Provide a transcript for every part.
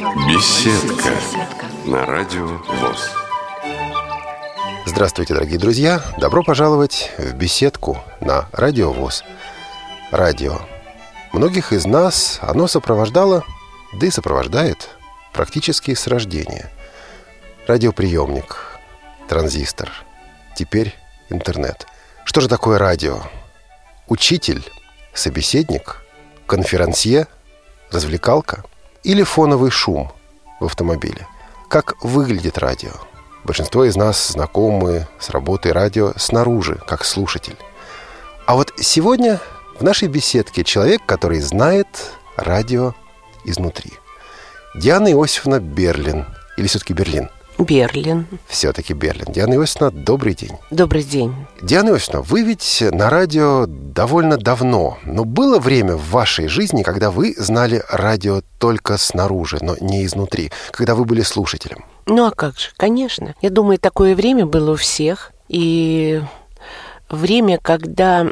Беседка на радио ВОЗ. Здравствуйте, дорогие друзья! Добро пожаловать в беседку на Радио ВОЗ. Радио. Многих из нас оно сопровождало, да и сопровождает практически с рождения. Радиоприемник, транзистор, теперь интернет. Что же такое радио? Учитель, собеседник, конферансье, развлекалка или фоновый шум в автомобиле? Как выглядит радио? Большинство из нас знакомы с работой радио снаружи, как слушатель. А вот сегодня в нашей беседке человек, который знает радио изнутри. Диана Иосифовна Берлин. Или все-таки Берлин? Берлин. Все-таки Берлин. Диана Иосифовна, добрый день. Добрый день. Диана Иосифовна, вы ведь на радио довольно давно, но было время в вашей жизни, когда вы знали радио только снаружи, но не изнутри, когда вы были слушателем. Ну а как же, конечно. Я думаю, такое время было у всех. И время, когда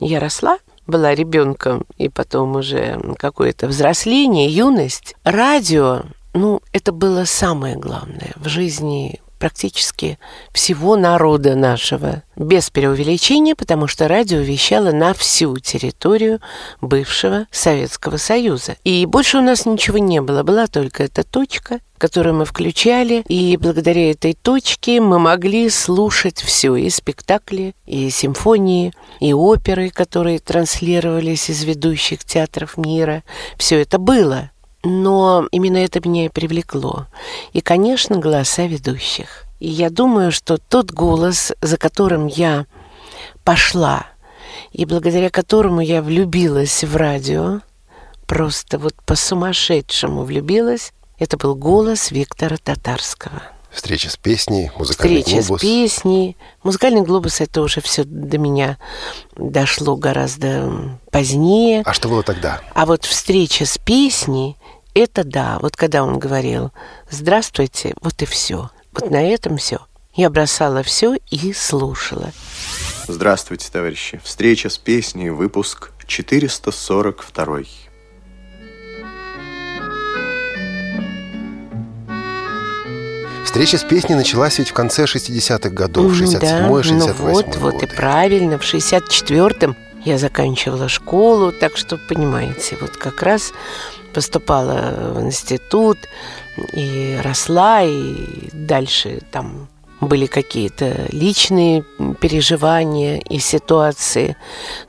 я росла, была ребенком, и потом уже какое-то взросление, юность, радио ну, это было самое главное в жизни практически всего народа нашего. Без преувеличения, потому что радио вещало на всю территорию бывшего Советского Союза. И больше у нас ничего не было. Была только эта точка, которую мы включали, и благодаря этой точке мы могли слушать все, и спектакли, и симфонии, и оперы, которые транслировались из ведущих театров мира. Все это было. Но именно это меня и привлекло. И, конечно, голоса ведущих. И я думаю, что тот голос, за которым я пошла, и благодаря которому я влюбилась в радио, просто вот по-сумасшедшему влюбилась, это был голос Виктора Татарского. Встреча с песней, музыкальный Встреча глобус. с песней. Музыкальный глобус это уже все до меня дошло гораздо позднее. А что было тогда? А вот встреча с песней, это да, вот когда он говорил «Здравствуйте», вот и все. Вот на этом все. Я бросала все и слушала. Здравствуйте, товарищи. Встреча с песней, выпуск 442. Встреча с песней началась ведь в конце 60-х годов, Ну 67-й, да, 68 ну вот, вот и правильно. В 64-м я заканчивала школу, так что, понимаете, вот как раз поступала в институт и росла, и дальше там были какие-то личные переживания и ситуации.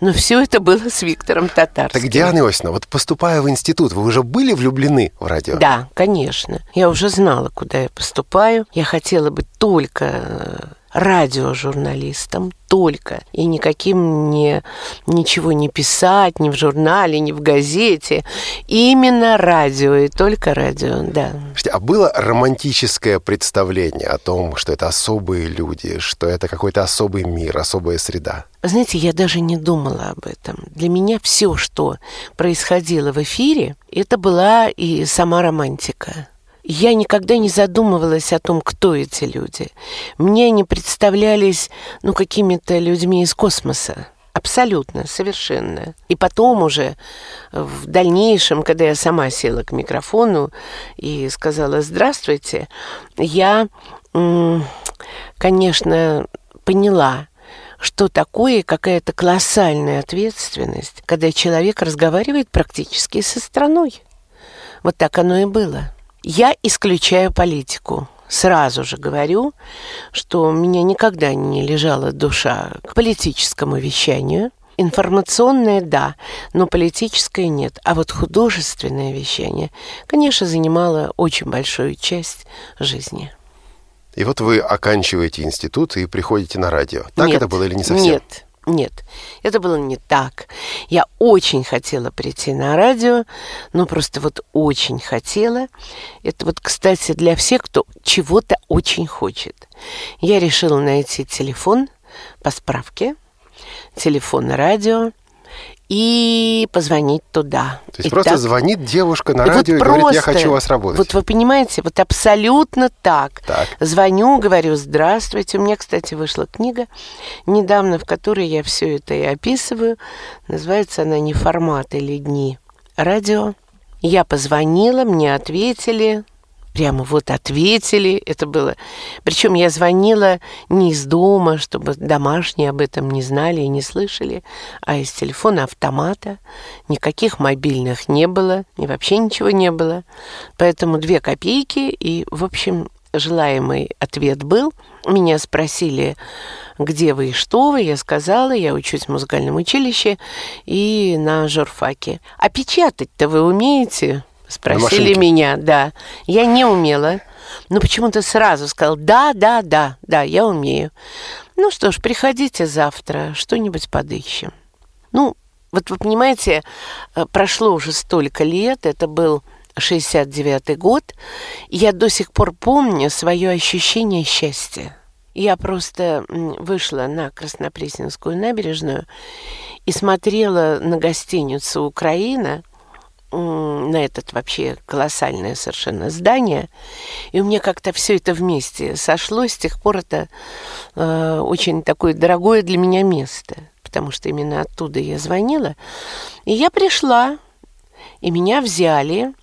Но все это было с Виктором Татарским. Так, Диана Иосифовна, вот поступая в институт, вы уже были влюблены в радио? Да, конечно. Я уже знала, куда я поступаю. Я хотела быть только радиожурналистом только и никаким не ничего не писать ни в журнале ни в газете. Именно радио и только радио да. А было романтическое представление о том, что это особые люди, что это какой-то особый мир, особая среда? знаете я даже не думала об этом. Для меня все что происходило в эфире это была и сама романтика я никогда не задумывалась о том, кто эти люди. Мне они представлялись, ну, какими-то людьми из космоса. Абсолютно, совершенно. И потом уже, в дальнейшем, когда я сама села к микрофону и сказала «Здравствуйте», я, конечно, поняла, что такое какая-то колоссальная ответственность, когда человек разговаривает практически со страной. Вот так оно и было. Я исключаю политику. Сразу же говорю, что у меня никогда не лежала душа к политическому вещанию. Информационное – да, но политическое – нет. А вот художественное вещание, конечно, занимало очень большую часть жизни. И вот вы оканчиваете институт и приходите на радио. Так нет, это было или не совсем? Нет, нет, это было не так. Я очень хотела прийти на радио, но просто вот очень хотела. Это вот, кстати, для всех, кто чего-то очень хочет. Я решила найти телефон по справке, телефон радио, и позвонить туда. То есть просто Итак, звонит девушка на вот радио и говорит, я просто, хочу у вас работать. Вот вы понимаете, вот абсолютно так. Так. Звоню, говорю, здравствуйте. У меня, кстати, вышла книга недавно, в которой я все это и описываю. Называется она «Не формат или дни радио». Я позвонила, мне ответили, прямо вот ответили, это было. Причем я звонила не из дома, чтобы домашние об этом не знали и не слышали, а из телефона автомата. Никаких мобильных не было, и вообще ничего не было. Поэтому две копейки, и, в общем, желаемый ответ был. Меня спросили, где вы и что вы. Я сказала, я учусь в музыкальном училище и на журфаке. А печатать-то вы умеете? Спросили меня, да. Я не умела. Но почему-то сразу сказал, да, да, да, да, я умею. Ну что ж, приходите завтра, что-нибудь подыщем. Ну, вот вы понимаете, э, прошло уже столько лет, это был 69-й год, и я до сих пор помню свое ощущение счастья. Я просто вышла на Краснопресненскую набережную и смотрела на гостиницу «Украина», на этот вообще колоссальное совершенно здание. И у меня как-то все это вместе сошлось. С тех пор это э, очень такое дорогое для меня место, потому что именно оттуда я звонила. И я пришла, и меня взяли.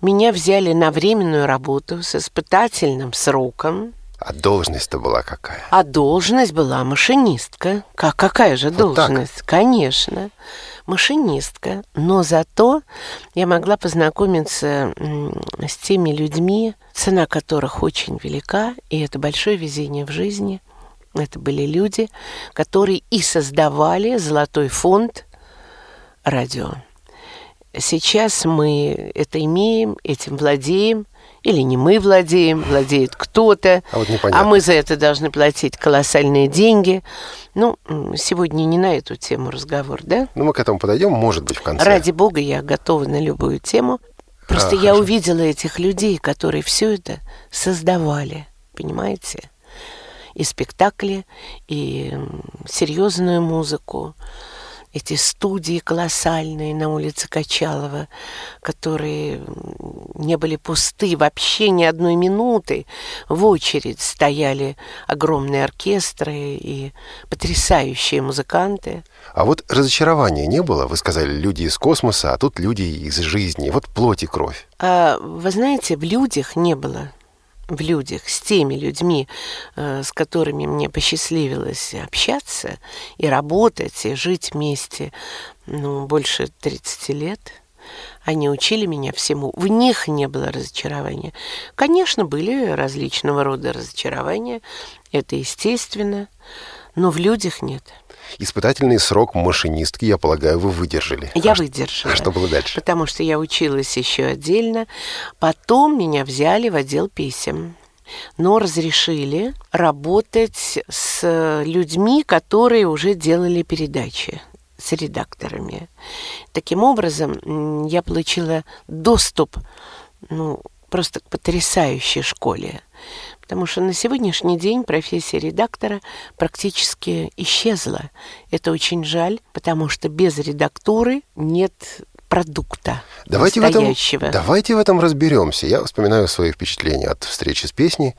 Меня взяли на временную работу с испытательным сроком. А должность-то была какая? А должность была машинистка. Как, какая же вот должность? Так? Конечно машинистка, но зато я могла познакомиться с теми людьми, цена которых очень велика, и это большое везение в жизни. Это были люди, которые и создавали золотой фонд радио. Сейчас мы это имеем, этим владеем, или не мы владеем, владеет кто-то, а, вот а мы за это должны платить колоссальные деньги. Ну, сегодня не на эту тему разговор, да? Ну, мы к этому подойдем, может быть, в конце. Ради бога, я готова на любую тему. Просто а, я хорошо. увидела этих людей, которые все это создавали, понимаете? И спектакли, и серьезную музыку, эти студии колоссальные на улице Качалова, которые не были пусты вообще ни одной минуты. В очередь стояли огромные оркестры и потрясающие музыканты. А вот разочарования не было? Вы сказали, люди из космоса, а тут люди из жизни. Вот плоть и кровь. А, вы знаете, в людях не было в людях, с теми людьми, э, с которыми мне посчастливилось общаться и работать, и жить вместе, ну, больше 30 лет. Они учили меня всему. В них не было разочарования. Конечно, были различного рода разочарования. Это естественно. Но в людях нет. Испытательный срок машинистки, я полагаю, вы выдержали. Я а выдержала. А что было дальше? Потому что я училась еще отдельно. Потом меня взяли в отдел писем но разрешили работать с людьми, которые уже делали передачи с редакторами. Таким образом, я получила доступ ну, просто к потрясающей школе. Потому что на сегодняшний день профессия редактора практически исчезла. Это очень жаль, потому что без редактуры нет продукта давайте в этом, давайте в этом разберемся. Я вспоминаю свои впечатления от встречи с песней.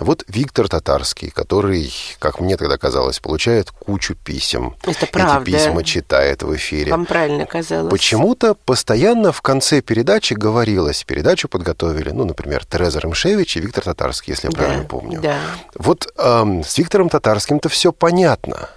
Вот Виктор Татарский, который, как мне тогда казалось, получает кучу писем. Это правда. Эти письма читает в эфире. Вам правильно казалось. Почему-то постоянно в конце передачи говорилось, передачу подготовили, ну, например, Тереза Рымшевич и Виктор Татарский, если я да, правильно помню. Да. Вот эм, с Виктором Татарским-то все понятно.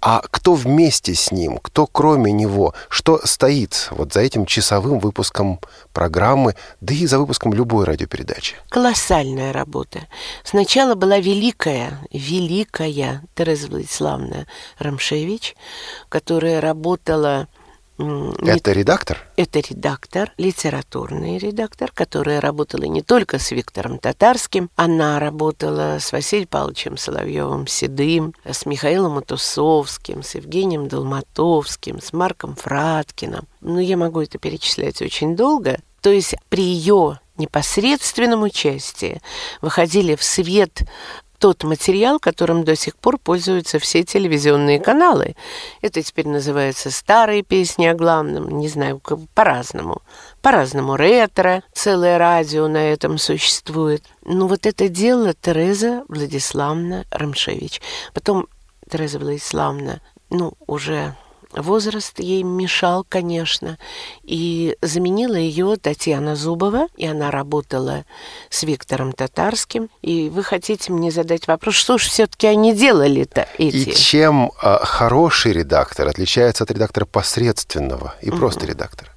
А кто вместе с ним, кто кроме него, что стоит вот за этим часовым выпуском программы, да и за выпуском любой радиопередачи? Колоссальная работа. Сначала была великая, великая Тереза Владиславовна Рамшевич, которая работала это редактор? Это редактор, литературный редактор, которая работала не только с Виктором Татарским, она работала с Василием Павловичем Соловьевым Седым, с Михаилом Матусовским, с Евгением Долматовским, с Марком Фраткиным. Ну, я могу это перечислять очень долго. То есть при ее непосредственном участии выходили в свет тот материал, которым до сих пор пользуются все телевизионные каналы. Это теперь называется старые песни о главном, не знаю, по-разному. По-разному ретро, целое радио на этом существует. Ну вот это дело Тереза Владиславовна Рамшевич. Потом Тереза Владиславовна, ну, уже Возраст ей мешал, конечно, и заменила ее Татьяна Зубова, и она работала с Виктором Татарским. И вы хотите мне задать вопрос, что же все-таки они делали-то эти? И чем а, хороший редактор отличается от редактора посредственного и угу. просто редактора?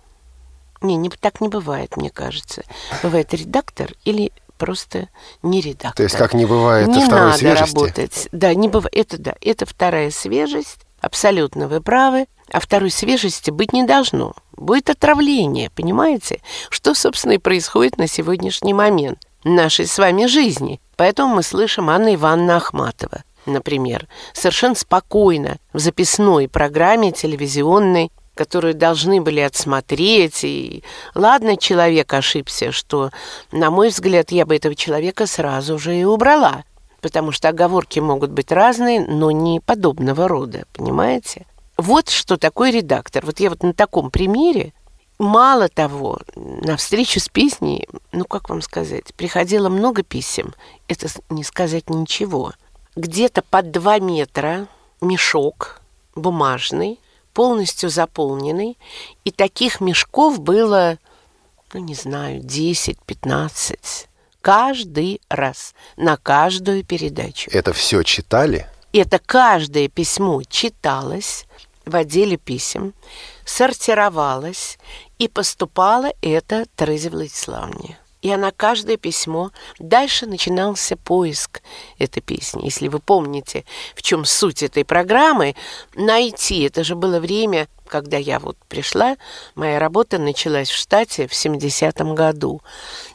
Не, не, так не бывает, мне кажется. Бывает редактор или просто не редактор. То есть как не бывает не второй надо свежести? работать. Да, не бывает. Это да, это вторая свежесть. Абсолютно вы правы. А второй свежести быть не должно. Будет отравление, понимаете? Что, собственно, и происходит на сегодняшний момент нашей с вами жизни. Поэтому мы слышим Анна Ивановна Ахматова, например, совершенно спокойно в записной программе телевизионной которую должны были отсмотреть. И ладно, человек ошибся, что, на мой взгляд, я бы этого человека сразу же и убрала. Потому что оговорки могут быть разные, но не подобного рода, понимаете? Вот что такое редактор. Вот я вот на таком примере Мало того, на встречу с песней, ну как вам сказать, приходило много писем. Это не сказать ничего. Где-то под два метра мешок бумажный, полностью заполненный, и таких мешков было, ну, не знаю, 10-15. Каждый раз, на каждую передачу. Это все читали? Это каждое письмо читалось в отделе писем, сортировалось, и поступало это Терезе Владиславовне и она каждое письмо. Дальше начинался поиск этой песни. Если вы помните, в чем суть этой программы, найти, это же было время, когда я вот пришла, моя работа началась в штате в 70-м году.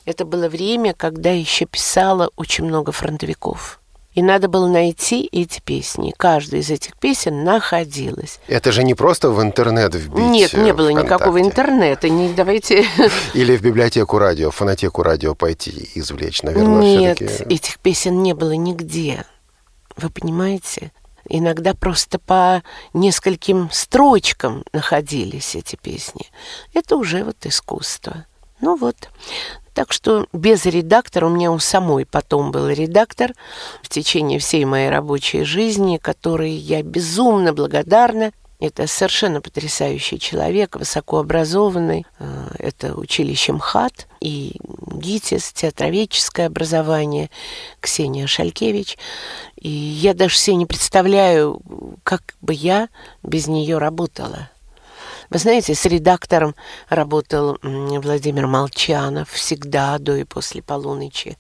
Это было время, когда еще писала очень много фронтовиков. И надо было найти эти песни. Каждая из этих песен находилась. Это же не просто в интернет вбить Нет, не было ВКонтакте. никакого интернета. Не давайте... Или в библиотеку радио, в фонотеку радио пойти извлечь, наверное, Нет, этих песен не было нигде. Вы понимаете? Иногда просто по нескольким строчкам находились эти песни. Это уже вот искусство. Ну вот. Так что без редактора, у меня у самой потом был редактор в течение всей моей рабочей жизни, который я безумно благодарна. Это совершенно потрясающий человек, высокообразованный. Э, это училище МХАТ и ГИТИС, театроведческое образование, Ксения Шалькевич. И я даже себе не представляю, как бы я без нее работала. Вы знаете, с редактором работал Владимир Молчанов всегда до и после полуночи.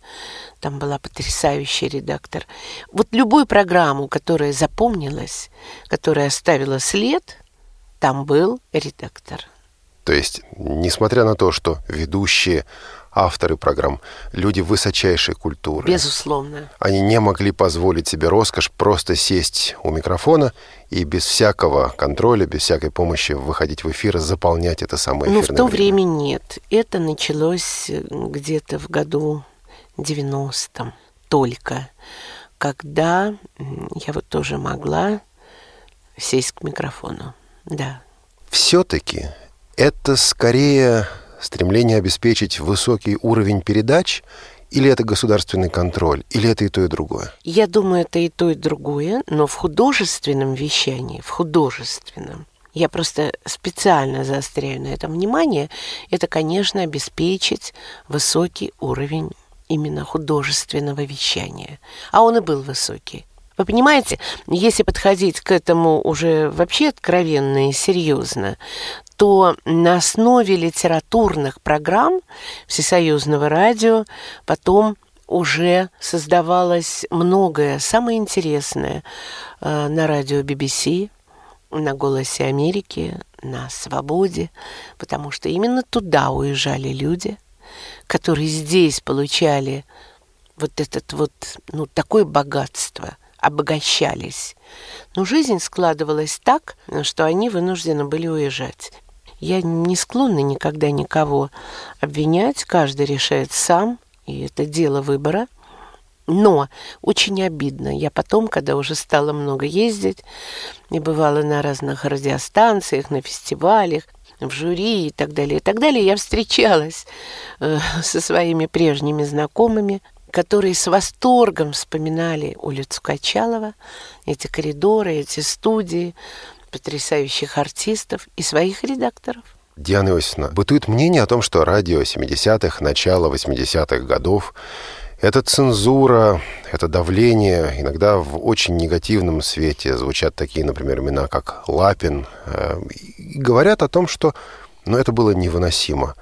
Там была потрясающий редактор. Вот любую программу, которая запомнилась, которая оставила след, там был редактор. То есть, несмотря на то, что ведущие авторы программ, люди высочайшей культуры. Безусловно. Они не могли позволить себе роскошь просто сесть у микрофона и без всякого контроля, без всякой помощи выходить в эфир, заполнять это самое Ну, в то время. время нет. Это началось э, где-то в году 90-м только, когда я вот тоже могла сесть к микрофону. Да. Все-таки это скорее стремление обеспечить высокий уровень передач или это государственный контроль, или это и то, и другое? Я думаю, это и то, и другое, но в художественном вещании, в художественном, я просто специально заостряю на этом внимание, это, конечно, обеспечить высокий уровень именно художественного вещания. А он и был высокий. Вы понимаете, если подходить к этому уже вообще откровенно и серьезно, то на основе литературных программ Всесоюзного радио потом уже создавалось многое, самое интересное э, на радио BBC, на «Голосе Америки», на «Свободе», потому что именно туда уезжали люди, которые здесь получали вот этот вот, ну, такое богатство – обогащались. Но жизнь складывалась так, что они вынуждены были уезжать. Я не склонна никогда никого обвинять, каждый решает сам, и это дело выбора. Но очень обидно. Я потом, когда уже стала много ездить, и бывала на разных радиостанциях, на фестивалях, в жюри и так далее, и так далее, я встречалась э, со своими прежними знакомыми, которые с восторгом вспоминали улицу Качалова, эти коридоры, эти студии, потрясающих артистов и своих редакторов. Диана Иосифовна, бытует мнение о том, что радио 70-х, начало 80-х годов это цензура, это давление, иногда в очень негативном свете звучат такие, например, имена, как Лапин. Э, и говорят о том, что ну, это было невыносимо.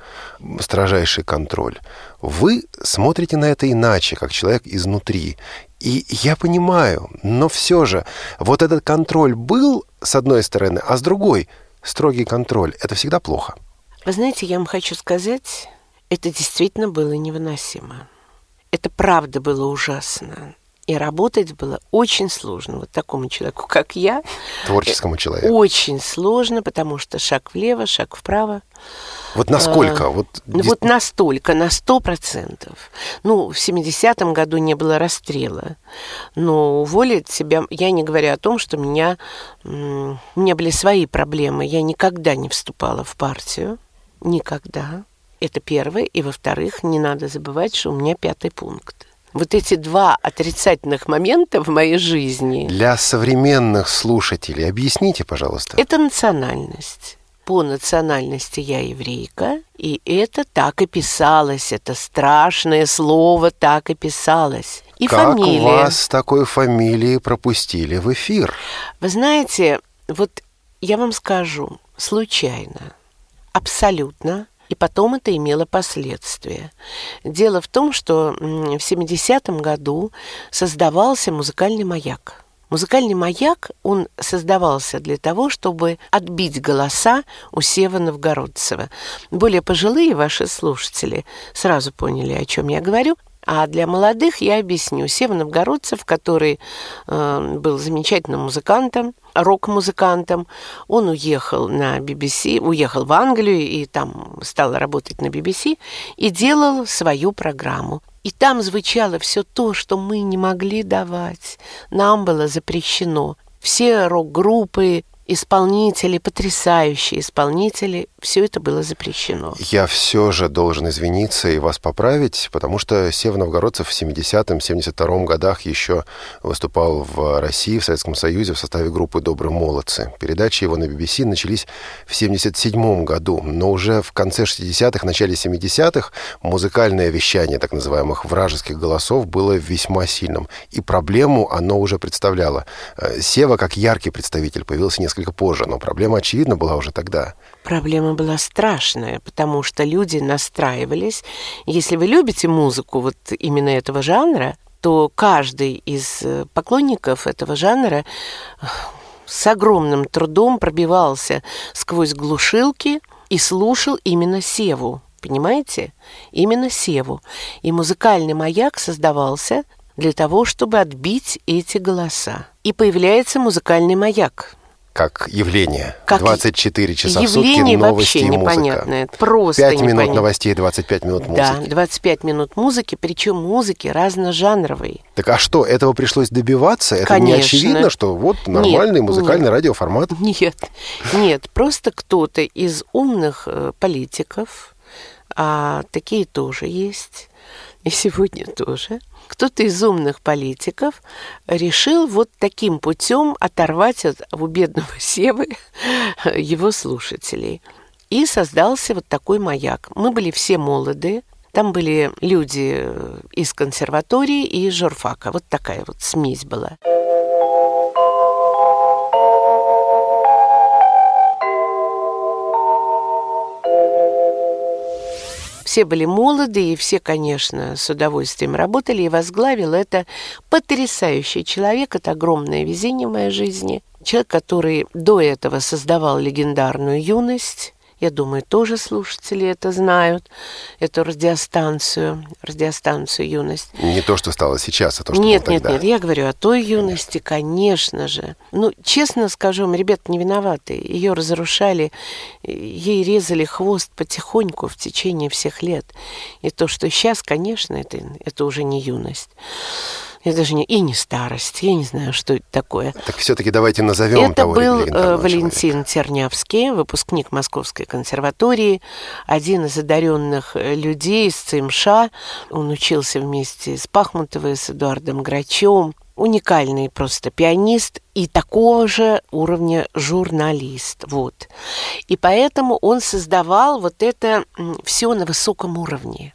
Строжайший контроль. Вы смотрите на это иначе, как человек изнутри. И я понимаю, но все же вот этот контроль был с одной стороны, а с другой строгий контроль. Это всегда плохо. Вы знаете, я вам хочу сказать, это действительно было невыносимо. Это правда было ужасно. И работать было очень сложно. Вот такому человеку, как я. Творческому человеку. Очень сложно, потому что шаг влево, шаг вправо. Вот насколько? А, вот, ну, вот настолько, на сто процентов. Ну, в 70-м году не было расстрела. Но уволить себя... Я не говорю о том, что меня, у меня были свои проблемы. Я никогда не вступала в партию. Никогда. Это первое. И, во-вторых, не надо забывать, что у меня пятый пункт. Вот эти два отрицательных момента в моей жизни... Для современных слушателей объясните, пожалуйста. Это национальность по национальности я еврейка, и это так и писалось, это страшное слово так и писалось. И как фамилия. вас с такой фамилией пропустили в эфир? Вы знаете, вот я вам скажу, случайно, абсолютно, и потом это имело последствия. Дело в том, что в 70-м году создавался музыкальный маяк. Музыкальный маяк, он создавался для того, чтобы отбить голоса у Сева Новгородцева. Более пожилые ваши слушатели сразу поняли, о чем я говорю. А для молодых я объясню. Сева Новгородцев, который э, был замечательным музыкантом, рок-музыкантом, он уехал на BBC, уехал в Англию и там стал работать на BBC и делал свою программу. И там звучало все то, что мы не могли давать. Нам было запрещено. Все рок-группы, исполнители, потрясающие исполнители, все это было запрещено. Я все же должен извиниться и вас поправить, потому что Сев Новгородцев в 70-м, 72-м годах еще выступал в России, в Советском Союзе в составе группы «Добрые молодцы». Передачи его на BBC начались в 77-м году, но уже в конце 60-х, начале 70-х музыкальное вещание так называемых вражеских голосов было весьма сильным, и проблему оно уже представляло. Э, Сева, как яркий представитель, появился несколько позже, но проблема, очевидно, была уже тогда. Проблема была страшная, потому что люди настраивались. Если вы любите музыку вот именно этого жанра, то каждый из э, поклонников этого жанра э, с огромным трудом пробивался сквозь глушилки и слушал именно Севу. Понимаете? Именно Севу. И музыкальный маяк создавался для того, чтобы отбить эти голоса. И появляется музыкальный маяк как явление. Как 24 часа явление в сутки новости вообще и музыка. непонятное. Просто 5 непонятно. минут новостей, 25 минут музыки. Да, 25 минут музыки, причем музыки разножанровой. Так а что, этого пришлось добиваться? Это Конечно. не очевидно, что вот нормальный нет, музыкальный нет. радиоформат? Нет, нет, просто кто-то из умных э, политиков, а такие тоже есть, и сегодня тоже – кто-то из умных политиков решил вот таким путем оторвать от, у бедного Севы его слушателей. И создался вот такой маяк. Мы были все молодые, там были люди из консерватории и из журфака. Вот такая вот смесь была. Все были молоды, и все, конечно, с удовольствием работали, и возглавил это потрясающий человек, это огромное везение в моей жизни. Человек, который до этого создавал легендарную юность, я думаю, тоже слушатели это знают, эту радиостанцию, радиостанцию «Юность». Не то, что стало сейчас, а то, что Нет, было нет, тогда. нет, я говорю о той юности, конечно, конечно же. Ну, честно скажу, мы, ребята не виноваты. Ее разрушали, ей резали хвост потихоньку в течение всех лет. И то, что сейчас, конечно, это, это уже не юность. Я даже не... И не старость. Я не знаю, что это такое. Так все-таки давайте назовем Это того был э, Валентин человека. Тернявский, выпускник Московской консерватории, один из одаренных э, людей из ЦМШ. Он учился вместе с Пахмутовой, с Эдуардом Грачем. уникальный просто пианист и такого же уровня журналист. Вот. И поэтому он создавал вот это все на высоком уровне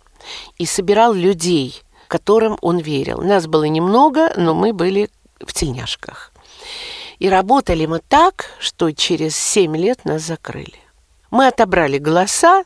и собирал людей, которым он верил. Нас было немного, но мы были в тельняшках. И работали мы так, что через семь лет нас закрыли. Мы отобрали голоса,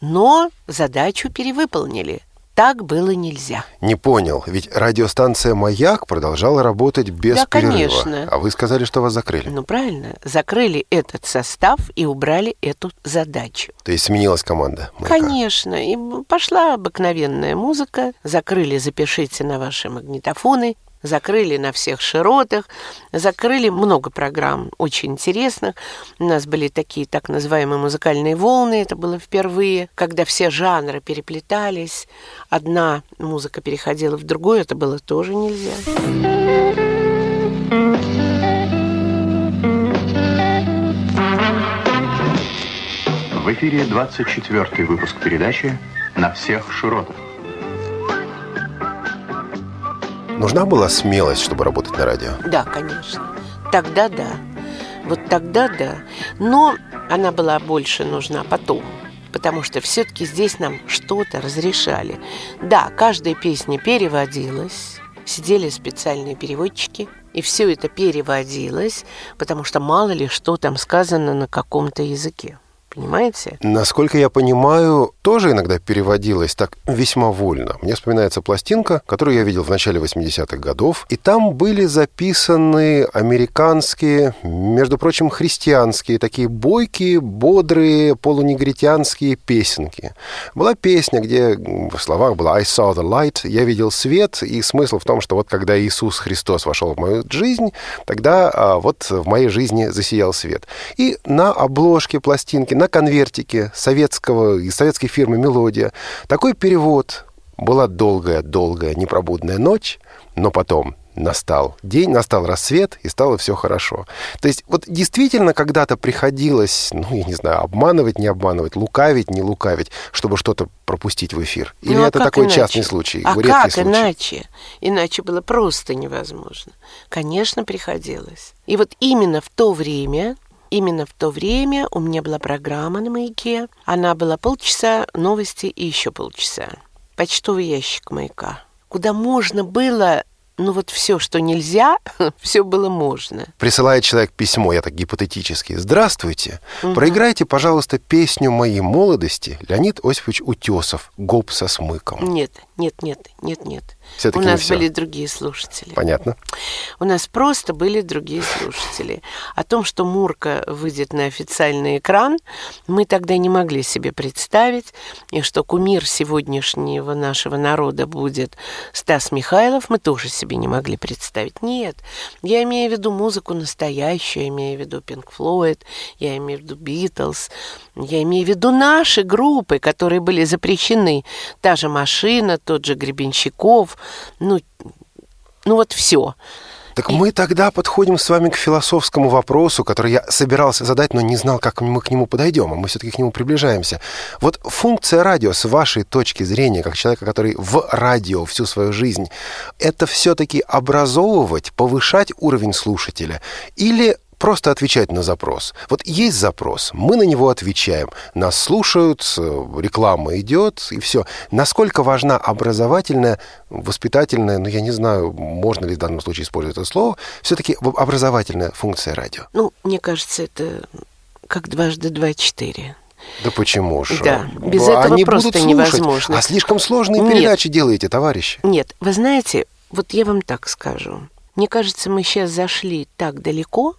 но задачу перевыполнили – так было нельзя. Не понял, ведь радиостанция «Маяк» продолжала работать без да, перерыва. конечно. А вы сказали, что вас закрыли. Ну, правильно. Закрыли этот состав и убрали эту задачу. То есть сменилась команда «Маяка». Конечно. И пошла обыкновенная музыка. Закрыли «Запишите на ваши магнитофоны» закрыли на всех широтах, закрыли много программ очень интересных. У нас были такие так называемые музыкальные волны, это было впервые, когда все жанры переплетались, одна музыка переходила в другую, это было тоже нельзя. В эфире 24-й выпуск передачи «На всех широтах». Нужна была смелость, чтобы работать на радио? Да, конечно. Тогда да. Вот тогда да. Но она была больше нужна потом. Потому что все-таки здесь нам что-то разрешали. Да, каждая песня переводилась. Сидели специальные переводчики. И все это переводилось, потому что мало ли что там сказано на каком-то языке понимаете? Насколько я понимаю, тоже иногда переводилось так весьма вольно. Мне вспоминается пластинка, которую я видел в начале 80-х годов, и там были записаны американские, между прочим, христианские, такие бойкие, бодрые, полунегритянские песенки. Была песня, где в словах было «I saw the light», «Я видел свет», и смысл в том, что вот когда Иисус Христос вошел в мою жизнь, тогда а, вот в моей жизни засиял свет. И на обложке пластинки, на конвертике советского, из советской фирмы «Мелодия». Такой перевод. Была долгая-долгая непробудная ночь, но потом настал день, настал рассвет, и стало все хорошо. То есть вот действительно когда-то приходилось, ну, я не знаю, обманывать, не обманывать, лукавить, не лукавить, чтобы что-то пропустить в эфир? Или ну, а это такой иначе? частный случай, а редкий как случай? иначе? Иначе было просто невозможно. Конечно, приходилось. И вот именно в то время Именно в то время у меня была программа на «Маяке». Она была полчаса новости и еще полчаса. Почтовый ящик «Маяка», куда можно было ну вот все, что нельзя, все было можно. Присылает человек письмо, я так гипотетически. Здравствуйте. Угу. Проиграйте, пожалуйста, песню моей молодости Леонид Осипович Утесов «Гоп со смыком». Нет, нет, нет, нет, нет. Все-таки У нас все. были другие слушатели. Понятно. У нас просто были другие слушатели. О том, что Мурка выйдет на официальный экран, мы тогда не могли себе представить, и что кумир сегодняшнего нашего народа будет Стас Михайлов, мы тоже себе не могли представить. Нет, я имею в виду музыку настоящую, я имею в виду Pink Floyd, я имею в виду Beatles, я имею в виду наши группы, которые были запрещены. Та же «Машина», тот же Гребенщиков, ну, ну вот все. Так мы тогда подходим с вами к философскому вопросу, который я собирался задать, но не знал, как мы к нему подойдем, а мы все-таки к нему приближаемся. Вот функция радио с вашей точки зрения, как человека, который в радио всю свою жизнь, это все-таки образовывать, повышать уровень слушателя или просто отвечать на запрос. Вот есть запрос, мы на него отвечаем, нас слушают, реклама идет, и все. Насколько важна образовательная, воспитательная, ну, я не знаю, можно ли в данном случае использовать это слово, все-таки образовательная функция радио? Ну, мне кажется, это как дважды два четыре. Да почему же? Да, без этого Они просто будут слушать, невозможно. А слишком сложные Нет. передачи делаете, товарищи. Нет, вы знаете, вот я вам так скажу. Мне кажется, мы сейчас зашли так далеко,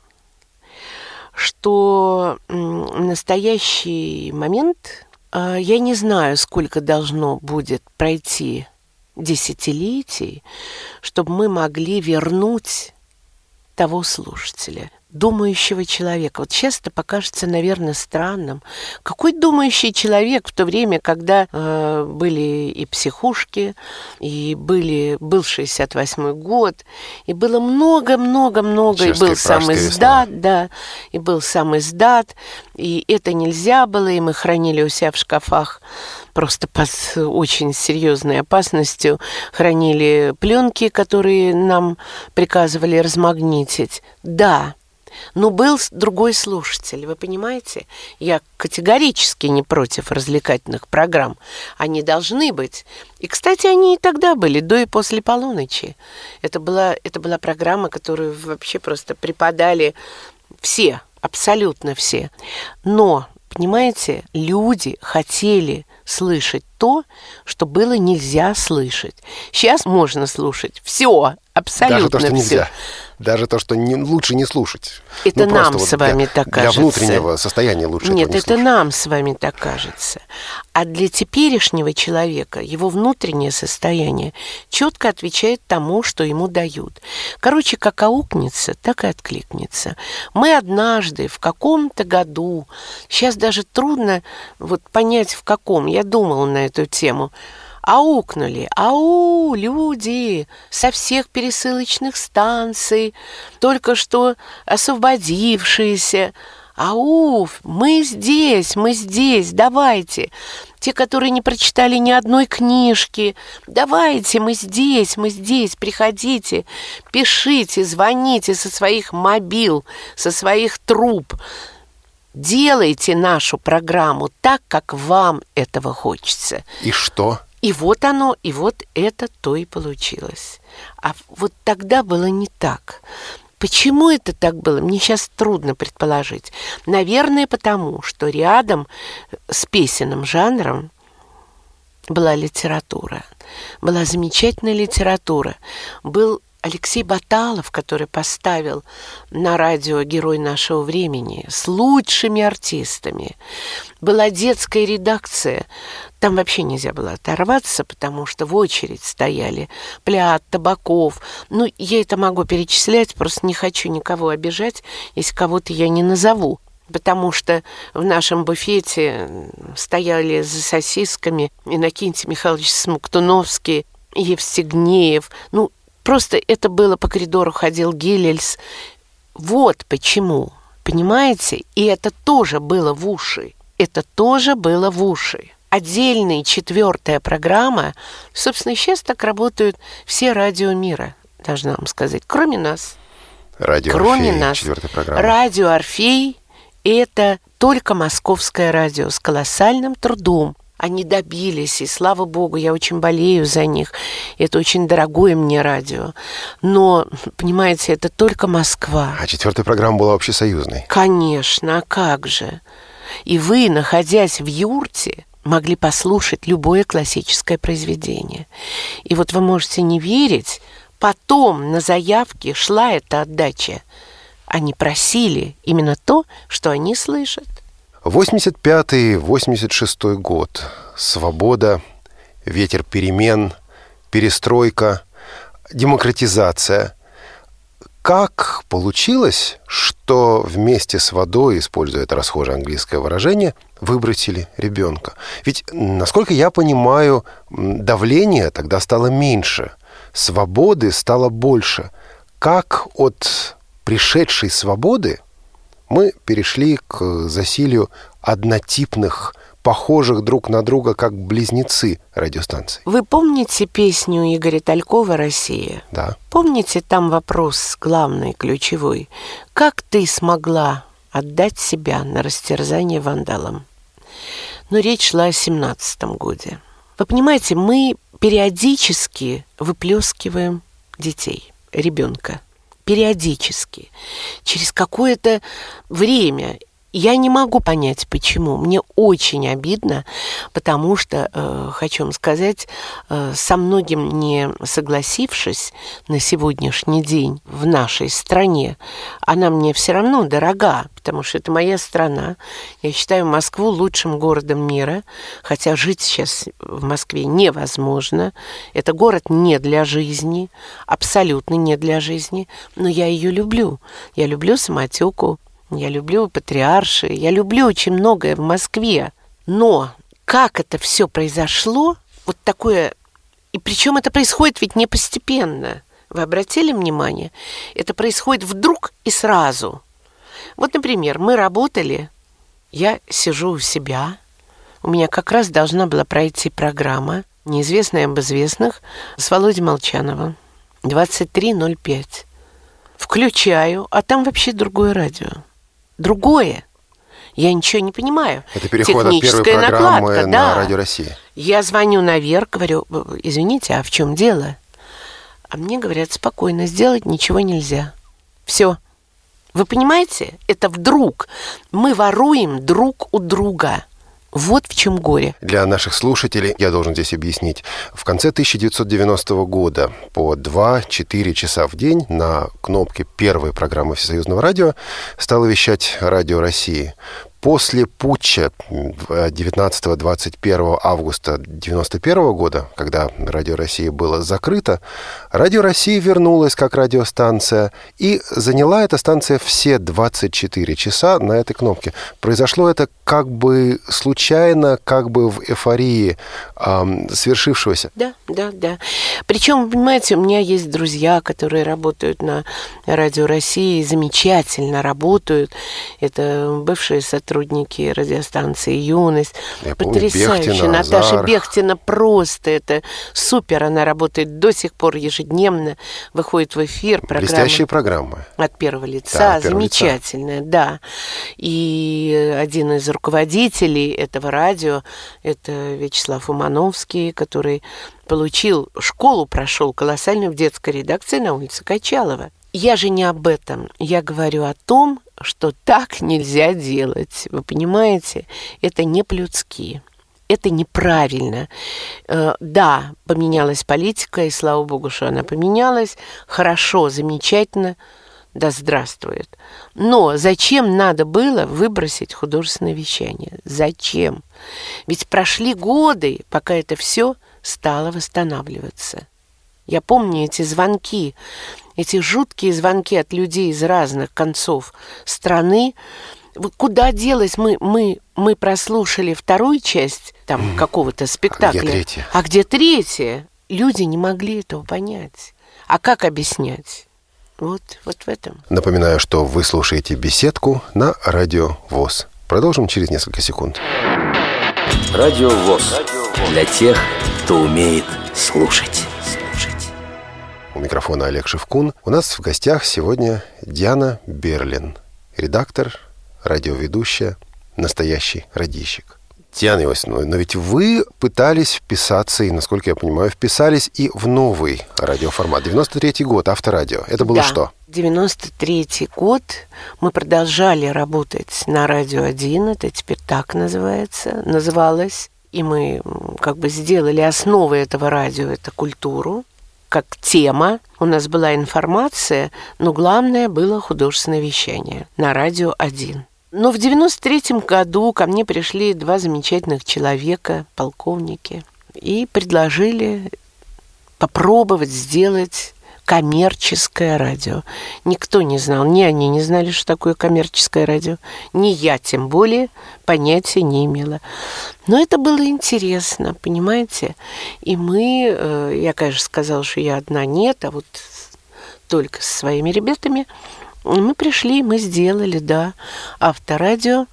что в настоящий момент э, я не знаю, сколько должно будет пройти десятилетий, чтобы мы могли вернуть того слушателя. Думающего человека. Вот сейчас это покажется, наверное, странным. Какой думающий человек в то время, когда э, были и психушки, и были, был 68-й год, и было много-много-много, и был сам издат, да, и был сам издат, и это нельзя было, и мы хранили у себя в шкафах просто под очень серьезной опасностью хранили пленки, которые нам приказывали размагнитить. Да, но был другой слушатель, вы понимаете? Я категорически не против развлекательных программ. Они должны быть. И, кстати, они и тогда были, до и после полуночи. Это была, это была программа, которую вообще просто преподали все, абсолютно все. Но, понимаете, люди хотели слышать то, что было нельзя слышать. Сейчас можно слушать все, абсолютно Даже то, что все. нельзя. Даже то, что не, лучше не слушать. Это ну, нам с вами для, так кажется. Для внутреннего состояния лучше Нет, не это слушать. нам с вами так кажется. А для теперешнего человека его внутреннее состояние четко отвечает тому, что ему дают. Короче, как аукнется, так и откликнется. Мы однажды в каком-то году, сейчас даже трудно вот понять в каком, я думала эту тему, аукнули. Ау, люди со всех пересылочных станций, только что освободившиеся. Ау, мы здесь, мы здесь, давайте. Те, которые не прочитали ни одной книжки, давайте, мы здесь, мы здесь, приходите, пишите, звоните со своих мобил, со своих труб. Делайте нашу программу так, как вам этого хочется. И что? И вот оно, и вот это то и получилось. А вот тогда было не так. Почему это так было, мне сейчас трудно предположить. Наверное, потому что рядом с песенным жанром была литература. Была замечательная литература. Был Алексей Баталов, который поставил на радио «Герой нашего времени» с лучшими артистами. Была детская редакция. Там вообще нельзя было оторваться, потому что в очередь стояли Плят, Табаков. Ну, я это могу перечислять, просто не хочу никого обижать, если кого-то я не назову потому что в нашем буфете стояли за сосисками Иннокентий Михайлович Смоктуновский, Евстигнеев, ну, Просто это было по коридору ходил Гиллельс. Вот почему, понимаете? И это тоже было в уши. Это тоже было в уши. Отдельная четвертая программа, собственно, сейчас так работают все радио мира, должна вам сказать, кроме нас. Радио кроме Орфей, нас. четвертая программа. Радио Орфей – это только московское радио с колоссальным трудом они добились, и слава богу, я очень болею за них. Это очень дорогое мне радио. Но, понимаете, это только Москва. А четвертая программа была общесоюзной. Конечно, а как же? И вы, находясь в юрте, могли послушать любое классическое произведение. И вот вы можете не верить, потом на заявке шла эта отдача. Они просили именно то, что они слышат. 85-86 год. Свобода, ветер перемен, перестройка, демократизация. Как получилось, что вместе с водой, используя это расхожее английское выражение, выбросили ребенка? Ведь, насколько я понимаю, давление тогда стало меньше, свободы стало больше. Как от пришедшей свободы мы перешли к засилию однотипных, похожих друг на друга как близнецы радиостанций. Вы помните песню Игоря Талькова «Россия»? Да. Помните там вопрос главный, ключевой? Как ты смогла отдать себя на растерзание вандалам? Но речь шла о семнадцатом годе. Вы понимаете, мы периодически выплескиваем детей, ребенка периодически, через какое-то время. Я не могу понять, почему. Мне очень обидно, потому что, э, хочу вам сказать, э, со многим не согласившись на сегодняшний день в нашей стране, она мне все равно дорога, потому что это моя страна. Я считаю Москву лучшим городом мира, хотя жить сейчас в Москве невозможно. Это город не для жизни, абсолютно не для жизни, но я ее люблю. Я люблю самотеку, я люблю патриарши, я люблю очень многое в Москве. Но как это все произошло, вот такое... И причем это происходит ведь не постепенно. Вы обратили внимание? Это происходит вдруг и сразу. Вот, например, мы работали, я сижу у себя, у меня как раз должна была пройти программа «Неизвестная об известных» с Володей Молчановым. 23.05. Включаю, а там вообще другое радио другое. Я ничего не понимаю. Это переход от первой программы накладка, на да. Радио России. Я звоню наверх, говорю, извините, а в чем дело? А мне говорят, спокойно, сделать ничего нельзя. Все. Вы понимаете? Это вдруг. Мы воруем друг у друга. Вот в чем горе. Для наших слушателей я должен здесь объяснить. В конце 1990 года по 2-4 часа в день на кнопке первой программы Всесоюзного радио стало вещать Радио России. После путча 19-21 августа 1991 года, когда Радио России было закрыто, Радио России вернулась как радиостанция и заняла эта станция все 24 часа на этой кнопке. Произошло это как бы случайно, как бы в эйфории эм, свершившегося. Да, да, да. Причем, понимаете, у меня есть друзья, которые работают на Радио России, замечательно работают. Это бывшие сотрудники сотрудники радиостанции «Юность». Я Потрясающе. Бехтина, Наташа Азар. Бехтина просто это супер. Она работает до сих пор ежедневно, выходит в эфир. Программа Блестящие программы. От первого лица. Да, от первого Замечательная, лица. да. И один из руководителей этого радио, это Вячеслав Умановский, который получил, школу прошел колоссальную в детской редакции на улице Качалова. Я же не об этом. Я говорю о том, что так нельзя делать. Вы понимаете? Это не по-людски. Это неправильно. Э, да, поменялась политика, и слава богу, что она поменялась. Хорошо, замечательно. Да здравствует. Но зачем надо было выбросить художественное вещание? Зачем? Ведь прошли годы, пока это все стало восстанавливаться. Я помню эти звонки эти жуткие звонки от людей из разных концов страны. Куда делась? Мы, мы, мы прослушали вторую часть там mm. какого-то спектакля. А где третья? А где третья? Люди не могли этого понять. А как объяснять? Вот, вот в этом. Напоминаю, что вы слушаете беседку на Радио ВОЗ. Продолжим через несколько секунд. Радио ВОЗ. Для тех, кто умеет слушать. У микрофона Олег Шевкун. У нас в гостях сегодня Диана Берлин, редактор, радиоведущая, настоящий радищик. Диана Иосифовна, но ведь вы пытались вписаться, и, насколько я понимаю, вписались и в новый радиоформат. 93-й год, авторадио. Это было да. что? 93-й год мы продолжали работать на Радио 1, это теперь так называется, называлось. И мы как бы сделали основой этого радио, это культуру как тема. У нас была информация, но главное было художественное вещание на радио 1. Но в 93 году ко мне пришли два замечательных человека, полковники, и предложили попробовать сделать коммерческое радио. Никто не знал, ни они не знали, что такое коммерческое радио, ни я тем более понятия не имела. Но это было интересно, понимаете? И мы, э, я, конечно, сказала, что я одна нет, а вот только со своими ребятами, мы пришли, мы сделали, да, авторадио.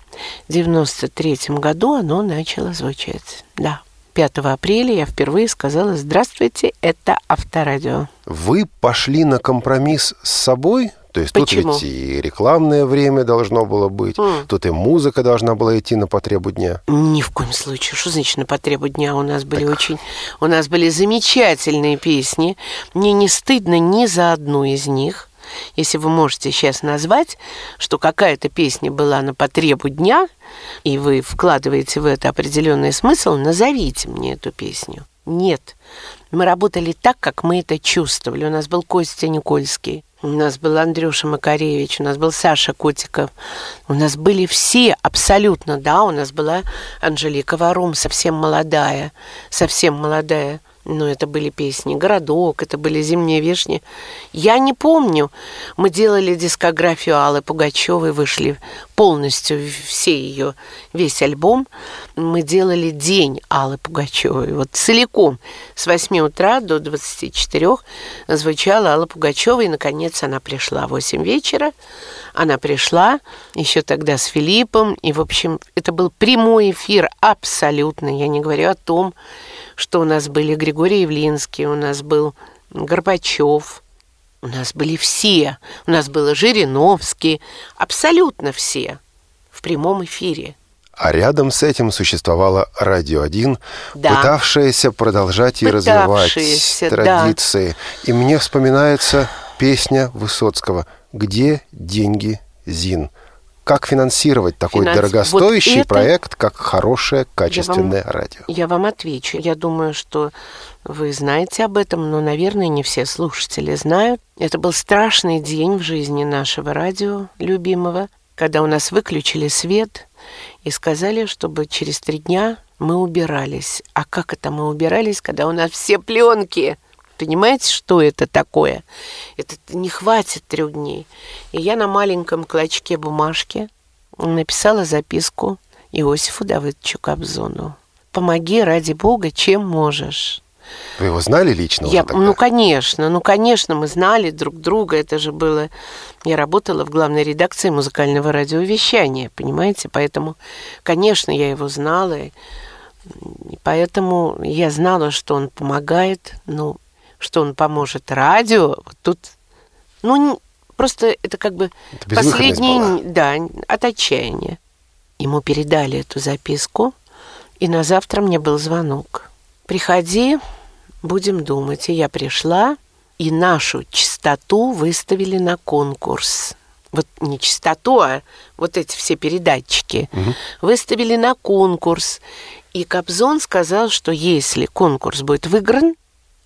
В 93 году оно начало звучать, да. 5 апреля я впервые сказала «Здравствуйте, это Авторадио». Вы пошли на компромисс с собой? То есть Почему? тут ведь и рекламное время должно было быть, mm. тут и музыка должна была идти на потребу дня. Ни в коем случае. Что значит на потребу дня? У нас были так. очень... У нас были замечательные песни. Мне не стыдно ни за одну из них – Если вы можете сейчас назвать, что какая-то песня была на потребу дня, и вы вкладываете в это определенный смысл, назовите мне эту песню. Нет. Мы работали так, как мы это чувствовали. У нас был Костя Никольский, у нас был Андрюша Макаревич, у нас был Саша Котиков. У нас были все абсолютно, да, у нас была Анжелика Варум, совсем молодая, совсем молодая. Ну, это были песни «Городок», это были «Зимние вишни». Я не помню. Мы делали дискографию Аллы Пугачевой, вышли полностью все ее, весь альбом. Мы делали день Аллы Пугачевой. Вот целиком с 8 утра до 24 звучала Алла Пугачева, и, наконец, она пришла в 8 вечера. Она пришла еще тогда с Филиппом, и, в общем, это был прямой эфир абсолютно. Я не говорю о том, что у нас были Григорий Явлинский, у нас был Горбачев, у нас были все, у нас было Жириновский, абсолютно все в прямом эфире. А рядом с этим существовало «Радио 1», Да. пытавшееся продолжать и развивать Пытавшееся, да. традиции. И мне вспоминается песня Высоцкого «Где деньги, Зин?» Как финансировать такой Финанс- дорогостоящий вот это- проект, как хорошее, качественное радио? Я вам отвечу. Я думаю, что вы знаете об этом, но, наверное, не все слушатели знают. Это был страшный день в жизни нашего радио любимого, когда у нас выключили свет и сказали, чтобы через три дня мы убирались. А как это мы убирались, когда у нас все пленки? Понимаете, что это такое? Это не хватит трех дней. И я на маленьком клочке бумажки написала записку Иосифу Давыдовичу Кобзону. «Помоги, ради Бога, чем можешь». Вы его знали лично Я, ну, конечно, ну, конечно, мы знали друг друга, это же было... Я работала в главной редакции музыкального радиовещания, понимаете, поэтому, конечно, я его знала, и поэтому я знала, что он помогает, ну, что он поможет радио. Тут, ну, просто это как бы Это последний, была. да, от отчаяния. Ему передали эту записку, и на завтра мне был звонок. Приходи, будем думать. И я пришла, и нашу чистоту выставили на конкурс. Вот не чистоту, а вот эти все передатчики. Выставили на конкурс. И Кобзон сказал, что если конкурс будет выигран,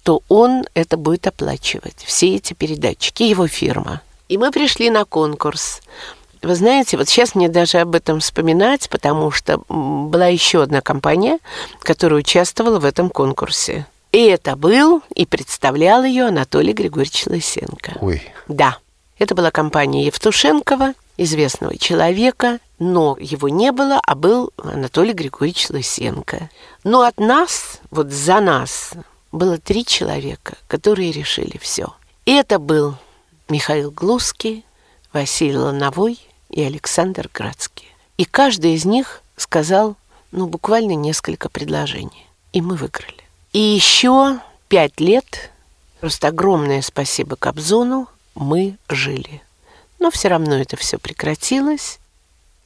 то он это будет оплачивать. Все эти передатчики, его фирма. И мы пришли на конкурс. Вы знаете, вот сейчас мне даже об этом вспоминать, потому что была еще одна компания, которая участвовала в этом конкурсе. И это был и представлял ее Анатолий Григорьевич Лысенко. Ой, Да, это была компания Евтушенкова, известного человека, но его не было, а был Анатолий Григорьевич Лысенко. Но от нас, вот за нас, было три человека, которые решили все. И это был Михаил Глузский, Василий Лановой и Александр Градский. И каждый из них сказал, ну, буквально несколько предложений. И мы выиграли. И еще пять лет, просто огромное спасибо Кобзону, мы жили. Но все равно это все прекратилось.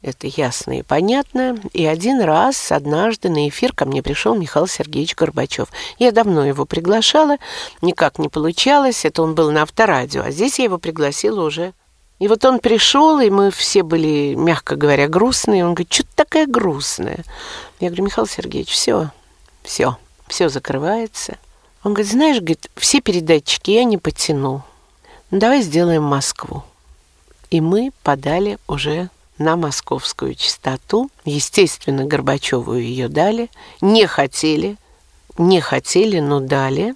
Это ясно и понятно. И один раз, однажды на эфир ко мне пришел Михаил Сергеевич Горбачев. Я давно его приглашала, никак не получалось. Это он был на авторадио, а здесь я его пригласила уже. И вот он пришел, и мы все были, мягко говоря, грустные. Он говорит, что ты такая грустная? Я говорю, Михаил Сергеевич, все, все, все закрывается. Он говорит, знаешь, говорит, все передатчики я не потяну. Ну, давай сделаем Москву. И мы подали уже на московскую частоту. Естественно, Горбачеву ее дали. Не хотели, не хотели, но дали.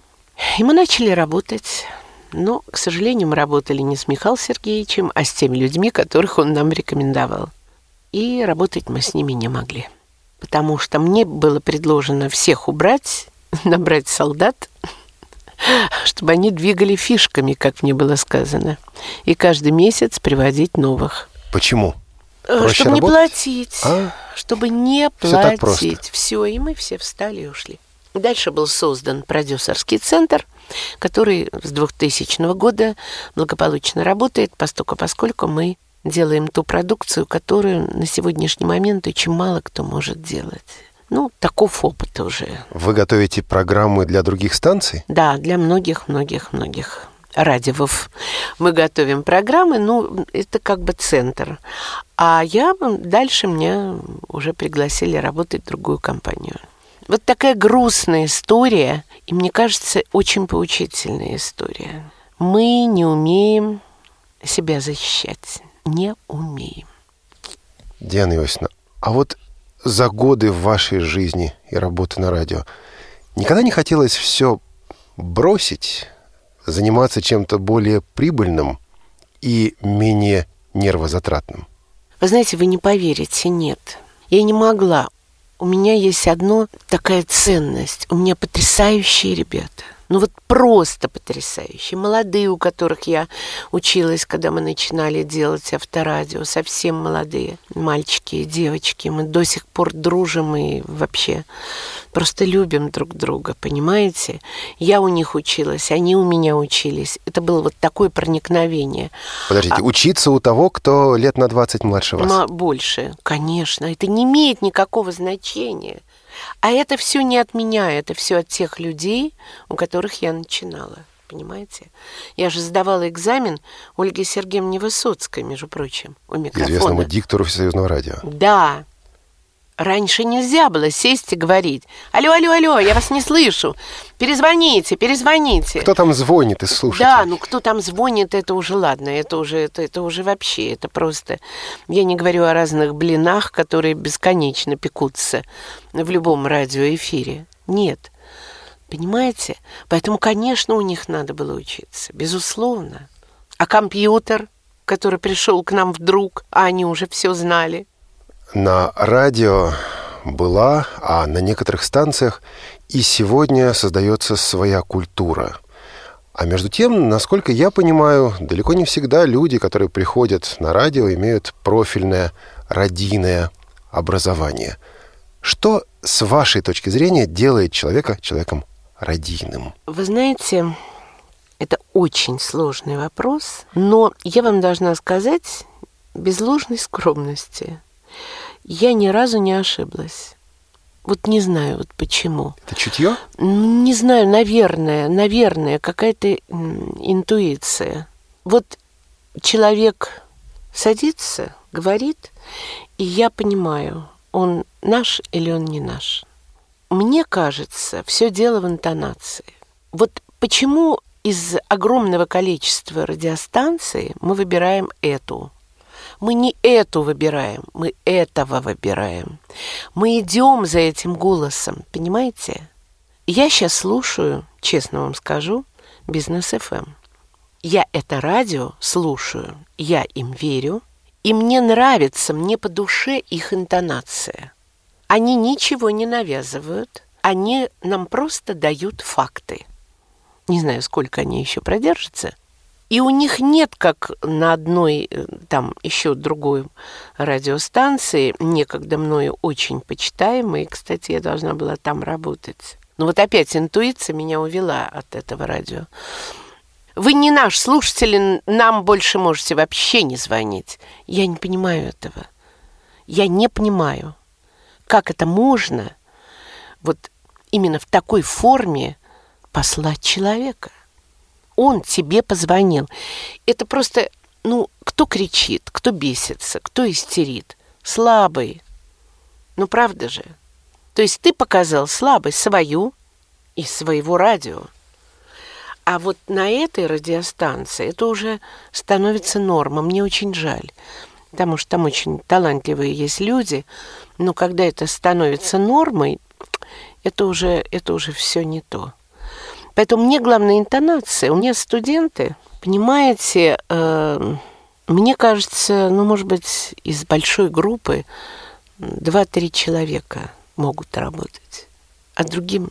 И мы начали работать. Но, к сожалению, мы работали не с Михаилом Сергеевичем, а с теми людьми, которых он нам рекомендовал. И работать мы с ними не могли. Потому что мне было предложено всех убрать, набрать солдат, чтобы они двигали фишками, как мне было сказано, и каждый месяц приводить новых. почему? Э, Проще чтобы не работать? платить. А? Чтобы не платить. Все, и мы все встали и ушли. Дальше был создан продюсерский центр, который с 2000 года благополучно работает, поскольку, поскольку мы делаем ту продукцию, которую на сегодняшний момент очень мало кто может делать. Ну, таков опыт уже. Вы готовите программы для других станций? Да, для многих-многих-многих. Радиовов. Мы готовим программы, ну, это как бы центр. А я дальше меня уже пригласили работать в другую компанию. Вот такая грустная история, и мне кажется, очень поучительная история. Мы не умеем себя защищать. Не умеем. Диана Иосифовна, а вот за годы в вашей жизни и работы на радио никогда не хотелось все бросить, заниматься чем-то более прибыльным и менее нервозатратным? Вы знаете, вы не поверите, нет. Я не могла. У меня есть одно такая ценность. У меня потрясающие ребята. Ну вот просто потрясающие. Молодые, у которых я училась, когда мы начинали делать авторадио. Совсем молодые мальчики и девочки. Мы до сих пор дружим и вообще просто любим друг друга, понимаете? Я у них училась, они у меня учились. Это было вот такое проникновение. Подождите, а... учиться у того, кто лет на 20 младше вас? Больше, конечно. Это не имеет никакого значения. А это все не от меня, это все от тех людей, у которых я начинала. Понимаете? Я же сдавала экзамен Ольге Сергеевне Высоцкой, между прочим, у микрофона. Известному диктору Всесоюзного радио. Да, Раньше нельзя было сесть и говорить. Алло, алло, алло, я вас не слышу. Перезвоните, перезвоните. Кто там звонит и слушает? Да, ну кто там звонит, это уже ладно. Это уже, это, это уже вообще, это просто... Я не говорю о разных блинах, которые бесконечно пекутся в любом радиоэфире. Нет. Понимаете? Поэтому, конечно, у них надо было учиться. Безусловно. А компьютер, который пришел к нам вдруг, а они уже все знали – на радио была, а на некоторых станциях и сегодня создается своя культура. А между тем, насколько я понимаю, далеко не всегда люди, которые приходят на радио, имеют профильное радийное образование. Что, с вашей точки зрения, делает человека человеком радийным? Вы знаете, это очень сложный вопрос, но я вам должна сказать без ложной скромности – я ни разу не ошиблась. Вот не знаю, вот почему. Это чутье? Не знаю, наверное, наверное, какая-то интуиция. Вот человек садится, говорит, и я понимаю, он наш или он не наш. Мне кажется, все дело в интонации. Вот почему из огромного количества радиостанций мы выбираем эту – мы не эту выбираем, мы этого выбираем. Мы идем за этим голосом, понимаете? Я сейчас слушаю, честно вам скажу, бизнес FM. Эм. Я это радио слушаю, я им верю, и мне нравится, мне по душе их интонация. Они ничего не навязывают, они нам просто дают факты. Не знаю, сколько они еще продержатся – и у них нет, как на одной, э, там еще другой радиостанции, некогда мною очень почитаемой, кстати, я должна была там работать. Но вот опять интуиция меня увела от этого радио. Вы не наш слушатель, нам больше можете вообще не звонить. Я не понимаю этого. Я не понимаю, как это можно вот именно в такой форме послать человека он тебе позвонил. Это просто, ну, кто кричит, кто бесится, кто истерит. Слабый. Ну, правда же? То есть ты показал слабость свою и своего радио. А вот на этой радиостанции это уже становится нормой. Мне очень жаль, потому что там очень талантливые есть люди, но когда это становится нормой, это уже, это уже все не то. Поэтому мне главная интонация. У меня студенты, понимаете, э, мне кажется, ну, может быть, из большой группы два-три человека могут работать. А другим,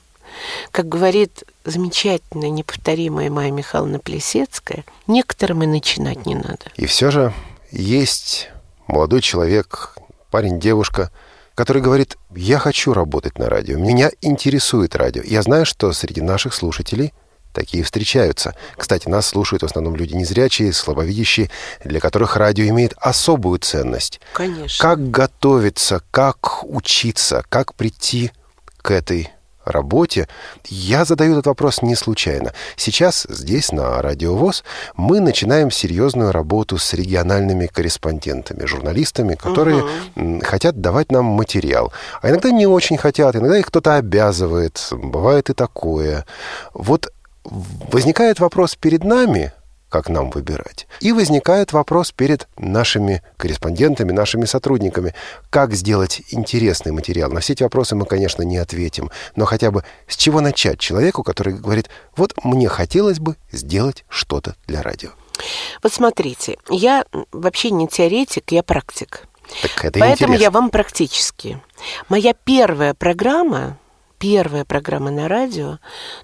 как говорит замечательная, неповторимая Майя Михайловна Плесецкая, некоторым и начинать не надо. И все же есть молодой человек, парень, девушка – который говорит, я хочу работать на радио, меня интересует радио. Я знаю, что среди наших слушателей такие встречаются. Кстати, нас слушают в основном люди незрячие, слабовидящие, для которых радио имеет особую ценность. Конечно. Как готовиться, как учиться, как прийти к этой работе, я задаю этот вопрос не случайно. Сейчас здесь, на Радио ВОЗ, мы начинаем серьезную работу с региональными корреспондентами, журналистами, которые угу. хотят давать нам материал. А иногда не очень хотят, иногда их кто-то обязывает. Бывает и такое. Вот возникает вопрос перед нами, как нам выбирать. И возникает вопрос перед нашими корреспондентами, нашими сотрудниками, как сделать интересный материал. На все эти вопросы мы, конечно, не ответим, но хотя бы с чего начать человеку, который говорит, вот мне хотелось бы сделать что-то для радио. Вот смотрите, я вообще не теоретик, я практик. Так это Поэтому интересно. я вам практически. Моя первая программа, первая программа на радио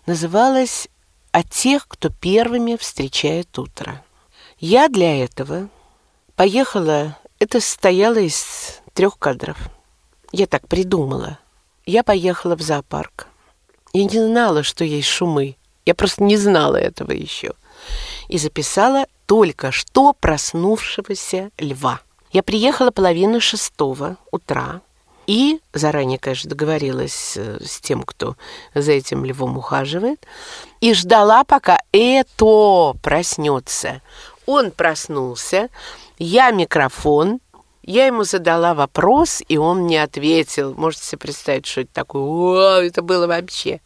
называлась о тех, кто первыми встречает утро. Я для этого поехала, это состояло из трех кадров. Я так придумала. Я поехала в зоопарк. Я не знала, что есть шумы. Я просто не знала этого еще. И записала только что проснувшегося льва. Я приехала половину шестого утра, и заранее, конечно, договорилась э, с тем, кто за этим львом ухаживает, и ждала, пока это проснется. Он проснулся, я микрофон, я ему задала вопрос, и он мне ответил. Можете себе представить, что это такое? О, это было вообще.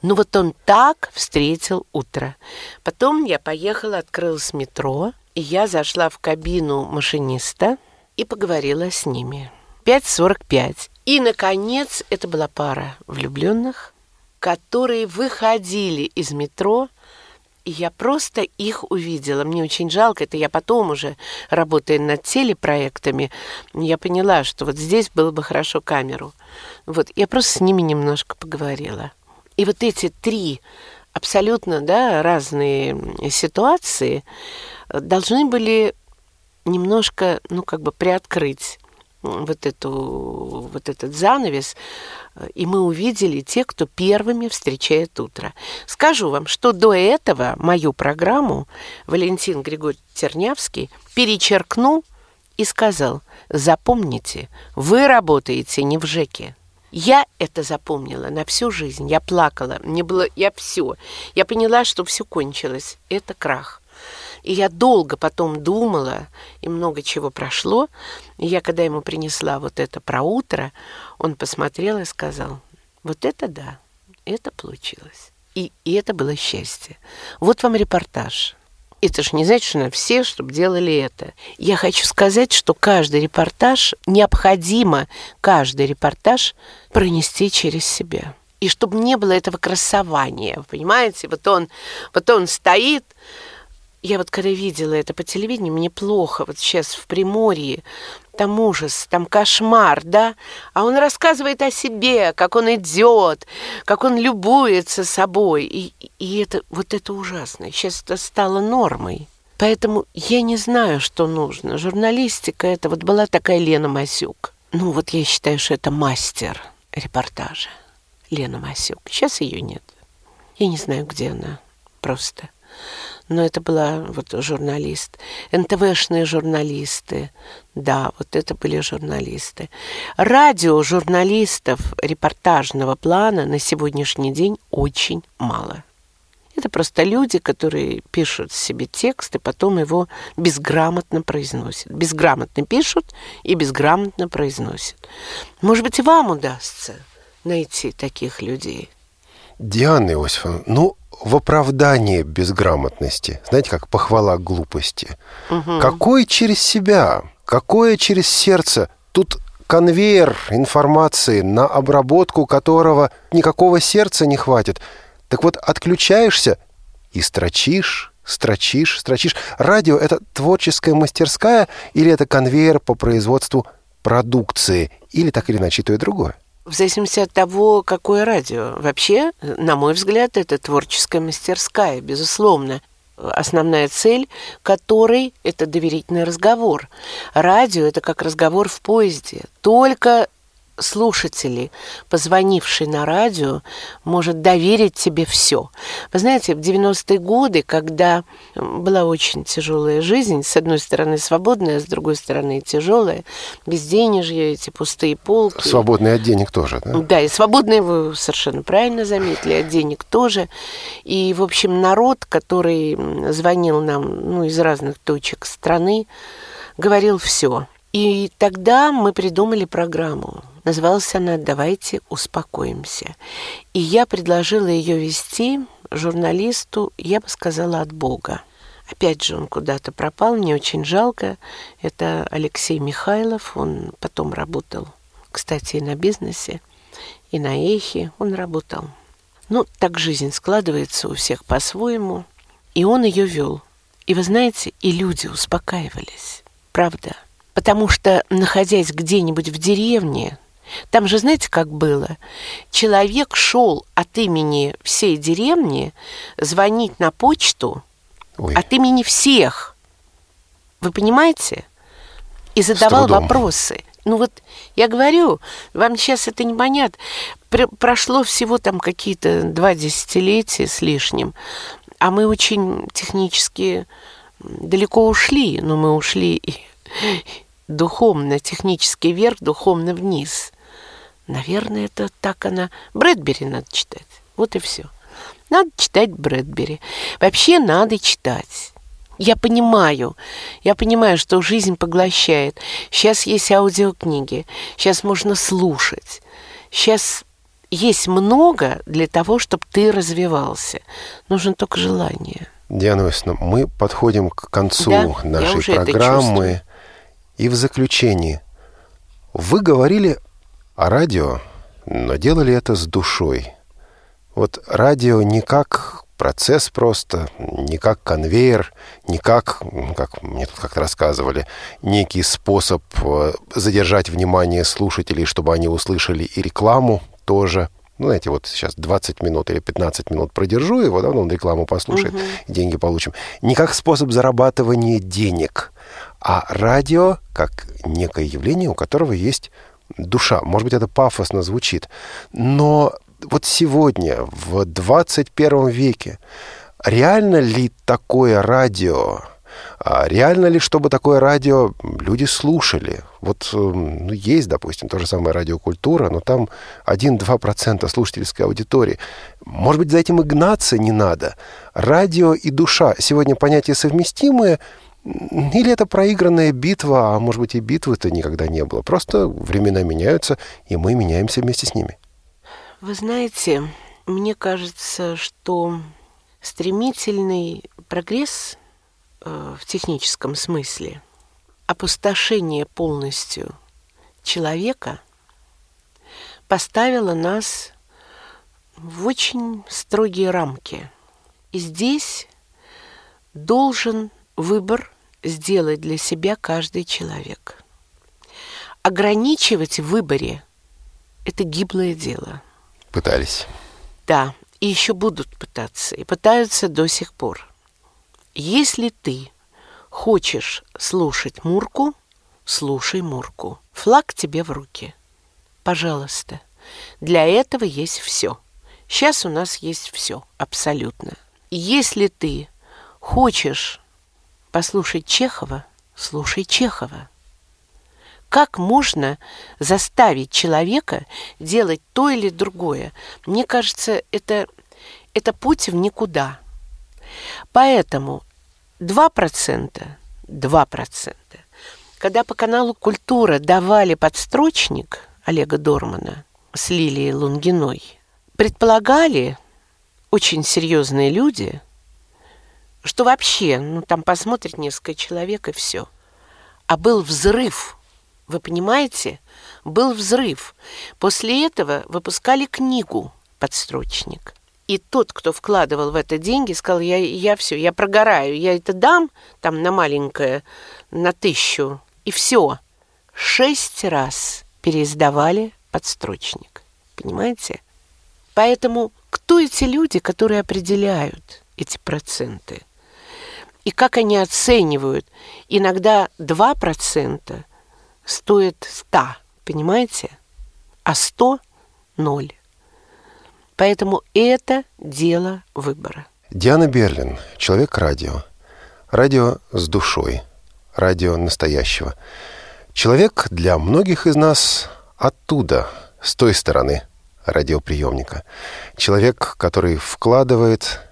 Ну вот он так встретил утро. Потом я поехала, открылась метро, и я зашла в кабину машиниста и поговорила с ними. 5.45. И, наконец, это была пара влюбленных, которые выходили из метро, и я просто их увидела. Мне очень жалко, это я потом уже, работая над телепроектами, я поняла, что вот здесь было бы хорошо камеру. Вот, я просто с ними немножко поговорила. И вот эти три абсолютно да, разные ситуации должны были немножко, ну, как бы приоткрыть вот, эту, вот этот занавес, и мы увидели те, кто первыми встречает утро. Скажу вам, что до этого мою программу Валентин Григорьевич Тернявский перечеркнул и сказал, запомните, вы работаете не в ЖЭКе. Я это запомнила на всю жизнь. Я плакала. Мне было... Я все. Я поняла, что все кончилось. Это крах. И я долго потом думала, и много чего прошло. И я, когда ему принесла вот это про утро, он посмотрел и сказал, вот это да, это получилось. И, и это было счастье. Вот вам репортаж. Это же не значит, что на все, чтобы делали это. Я хочу сказать, что каждый репортаж, необходимо каждый репортаж пронести через себя. И чтобы не было этого красования, понимаете? Вот он, вот он стоит, я вот когда видела это по телевидению, мне плохо. Вот сейчас в Приморье, там ужас, там кошмар, да? А он рассказывает о себе, как он идет, как он любуется собой. И, и это, вот это ужасно. Сейчас это стало нормой. Поэтому я не знаю, что нужно. Журналистика, это вот была такая Лена Масюк. Ну вот я считаю, что это мастер репортажа. Лена Масюк. Сейчас ее нет. Я не знаю, где она. Просто но это была вот журналист. НТВшные журналисты, да, вот это были журналисты. Радио журналистов репортажного плана на сегодняшний день очень мало. Это просто люди, которые пишут себе текст и потом его безграмотно произносят. Безграмотно пишут и безграмотно произносят. Может быть, и вам удастся найти таких людей. Диана Иосифовна, ну, в оправдании безграмотности, знаете, как похвала глупости. Угу. Какой через себя, какое через сердце? Тут конвейер информации, на обработку которого никакого сердца не хватит. Так вот, отключаешься и строчишь, строчишь, строчишь. Радио — это творческая мастерская или это конвейер по производству продукции? Или так или иначе то и другое? В зависимости от того, какое радио. Вообще, на мой взгляд, это творческая мастерская, безусловно. Основная цель которой – это доверительный разговор. Радио – это как разговор в поезде. Только слушателей, позвонивший на радио, может доверить тебе все. Вы знаете, в 90-е годы, когда была очень тяжелая жизнь, с одной стороны свободная, с другой стороны тяжелая, безденежье, эти пустые полки. Свободные от денег тоже, да? Да, и свободные, вы совершенно правильно заметили, от денег тоже. И, в общем, народ, который звонил нам ну, из разных точек страны, говорил все. И тогда мы придумали программу. Называлась она «Давайте успокоимся». И я предложила ее вести журналисту, я бы сказала, от Бога. Опять же, он куда-то пропал, мне очень жалко. Это Алексей Михайлов, он потом работал, кстати, и на бизнесе, и на эхе он работал. Ну, так жизнь складывается у всех по-своему. И он ее вел. И вы знаете, и люди успокаивались. Правда. Потому что, находясь где-нибудь в деревне, там же, знаете, как было? Человек шел от имени всей деревни звонить на почту Ой. от имени всех. Вы понимаете? И задавал вопросы. Ну вот я говорю, вам сейчас это не понятно. Прошло всего там какие-то два десятилетия с лишним, а мы очень технически далеко ушли, но мы ушли и духовно, технически вверх, духовно вниз. Наверное, это так она... Брэдбери надо читать. Вот и все. Надо читать Брэдбери. Вообще надо читать. Я понимаю, я понимаю, что жизнь поглощает. Сейчас есть аудиокниги, сейчас можно слушать. Сейчас есть много для того, чтобы ты развивался. Нужно только желание. Диана Иосифовна, мы подходим к концу да, нашей программы. И в заключении. Вы говорили о радио, но делали это с душой. Вот радио не как процесс просто, не как конвейер, не как, как мне тут как-то рассказывали, некий способ э, задержать внимание слушателей, чтобы они услышали и рекламу тоже – ну, знаете, вот сейчас 20 минут или 15 минут продержу его, да, он рекламу послушает, угу. деньги получим. Не как способ зарабатывания денег, а радио как некое явление, у которого есть душа. Может быть, это пафосно звучит, но вот сегодня, в 21 веке, реально ли такое радио а реально ли, чтобы такое радио люди слушали? Вот эм, ну, есть, допустим, то же самое радиокультура, но там 1-2% слушательской аудитории. Может быть, за этим и гнаться не надо. Радио и душа сегодня понятия совместимые, или это проигранная битва, а может быть и битвы-то никогда не было. Просто времена меняются, и мы меняемся вместе с ними. Вы знаете, мне кажется, что стремительный прогресс Э, в техническом смысле, опустошение полностью человека поставило нас в очень строгие рамки. И здесь должен выбор сделать для себя каждый человек. Ограничивать в выборе – это гиблое дело. Пытались. Да, и еще будут пытаться, и пытаются до сих пор. Если ты хочешь слушать Мурку, слушай Мурку. Флаг тебе в руки. Пожалуйста. Для этого есть все. Сейчас у нас есть все, абсолютно. Если ты хочешь послушать Чехова, слушай Чехова. Как можно заставить человека делать то или другое? Мне кажется, это, это путь в никуда. Поэтому 2%, 2%. Когда по каналу «Культура» давали подстрочник Олега Дормана с Лилией Лунгиной, предполагали очень серьезные люди, что вообще, ну там посмотрит несколько человек и все. А был взрыв, вы понимаете? Был взрыв. После этого выпускали книгу «Подстрочник». И тот, кто вкладывал в это деньги, сказал, я, я все, я прогораю, я это дам там на маленькое, на тысячу, и все. Шесть раз переиздавали подстрочник. Понимаете? Поэтому кто эти люди, которые определяют эти проценты? И как они оценивают? Иногда 2% стоит 100, понимаете? а 100 – ноль. Поэтому это дело выбора. Диана Берлин, человек радио. Радио с душой. Радио настоящего. Человек для многих из нас оттуда, с той стороны радиоприемника. Человек, который вкладывает,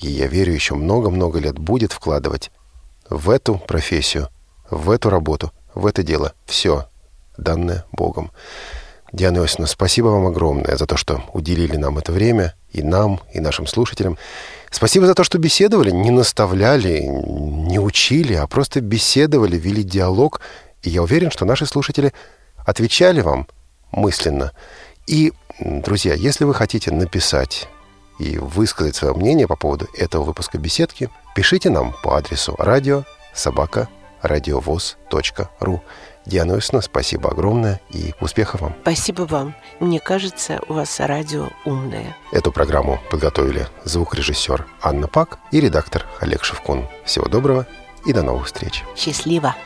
и я верю, еще много-много лет будет вкладывать в эту профессию, в эту работу, в это дело все, данное Богом. Диана Иосифовна, спасибо вам огромное за то, что уделили нам это время, и нам, и нашим слушателям. Спасибо за то, что беседовали, не наставляли, не учили, а просто беседовали, вели диалог. И я уверен, что наши слушатели отвечали вам мысленно. И, друзья, если вы хотите написать и высказать свое мнение по поводу этого выпуска беседки, пишите нам по адресу радио собака радиовоз.ру. Диана Иосифовна, спасибо огромное и успехов вам. Спасибо вам. Мне кажется, у вас радио умное. Эту программу подготовили звукорежиссер Анна Пак и редактор Олег Шевкун. Всего доброго и до новых встреч. Счастливо.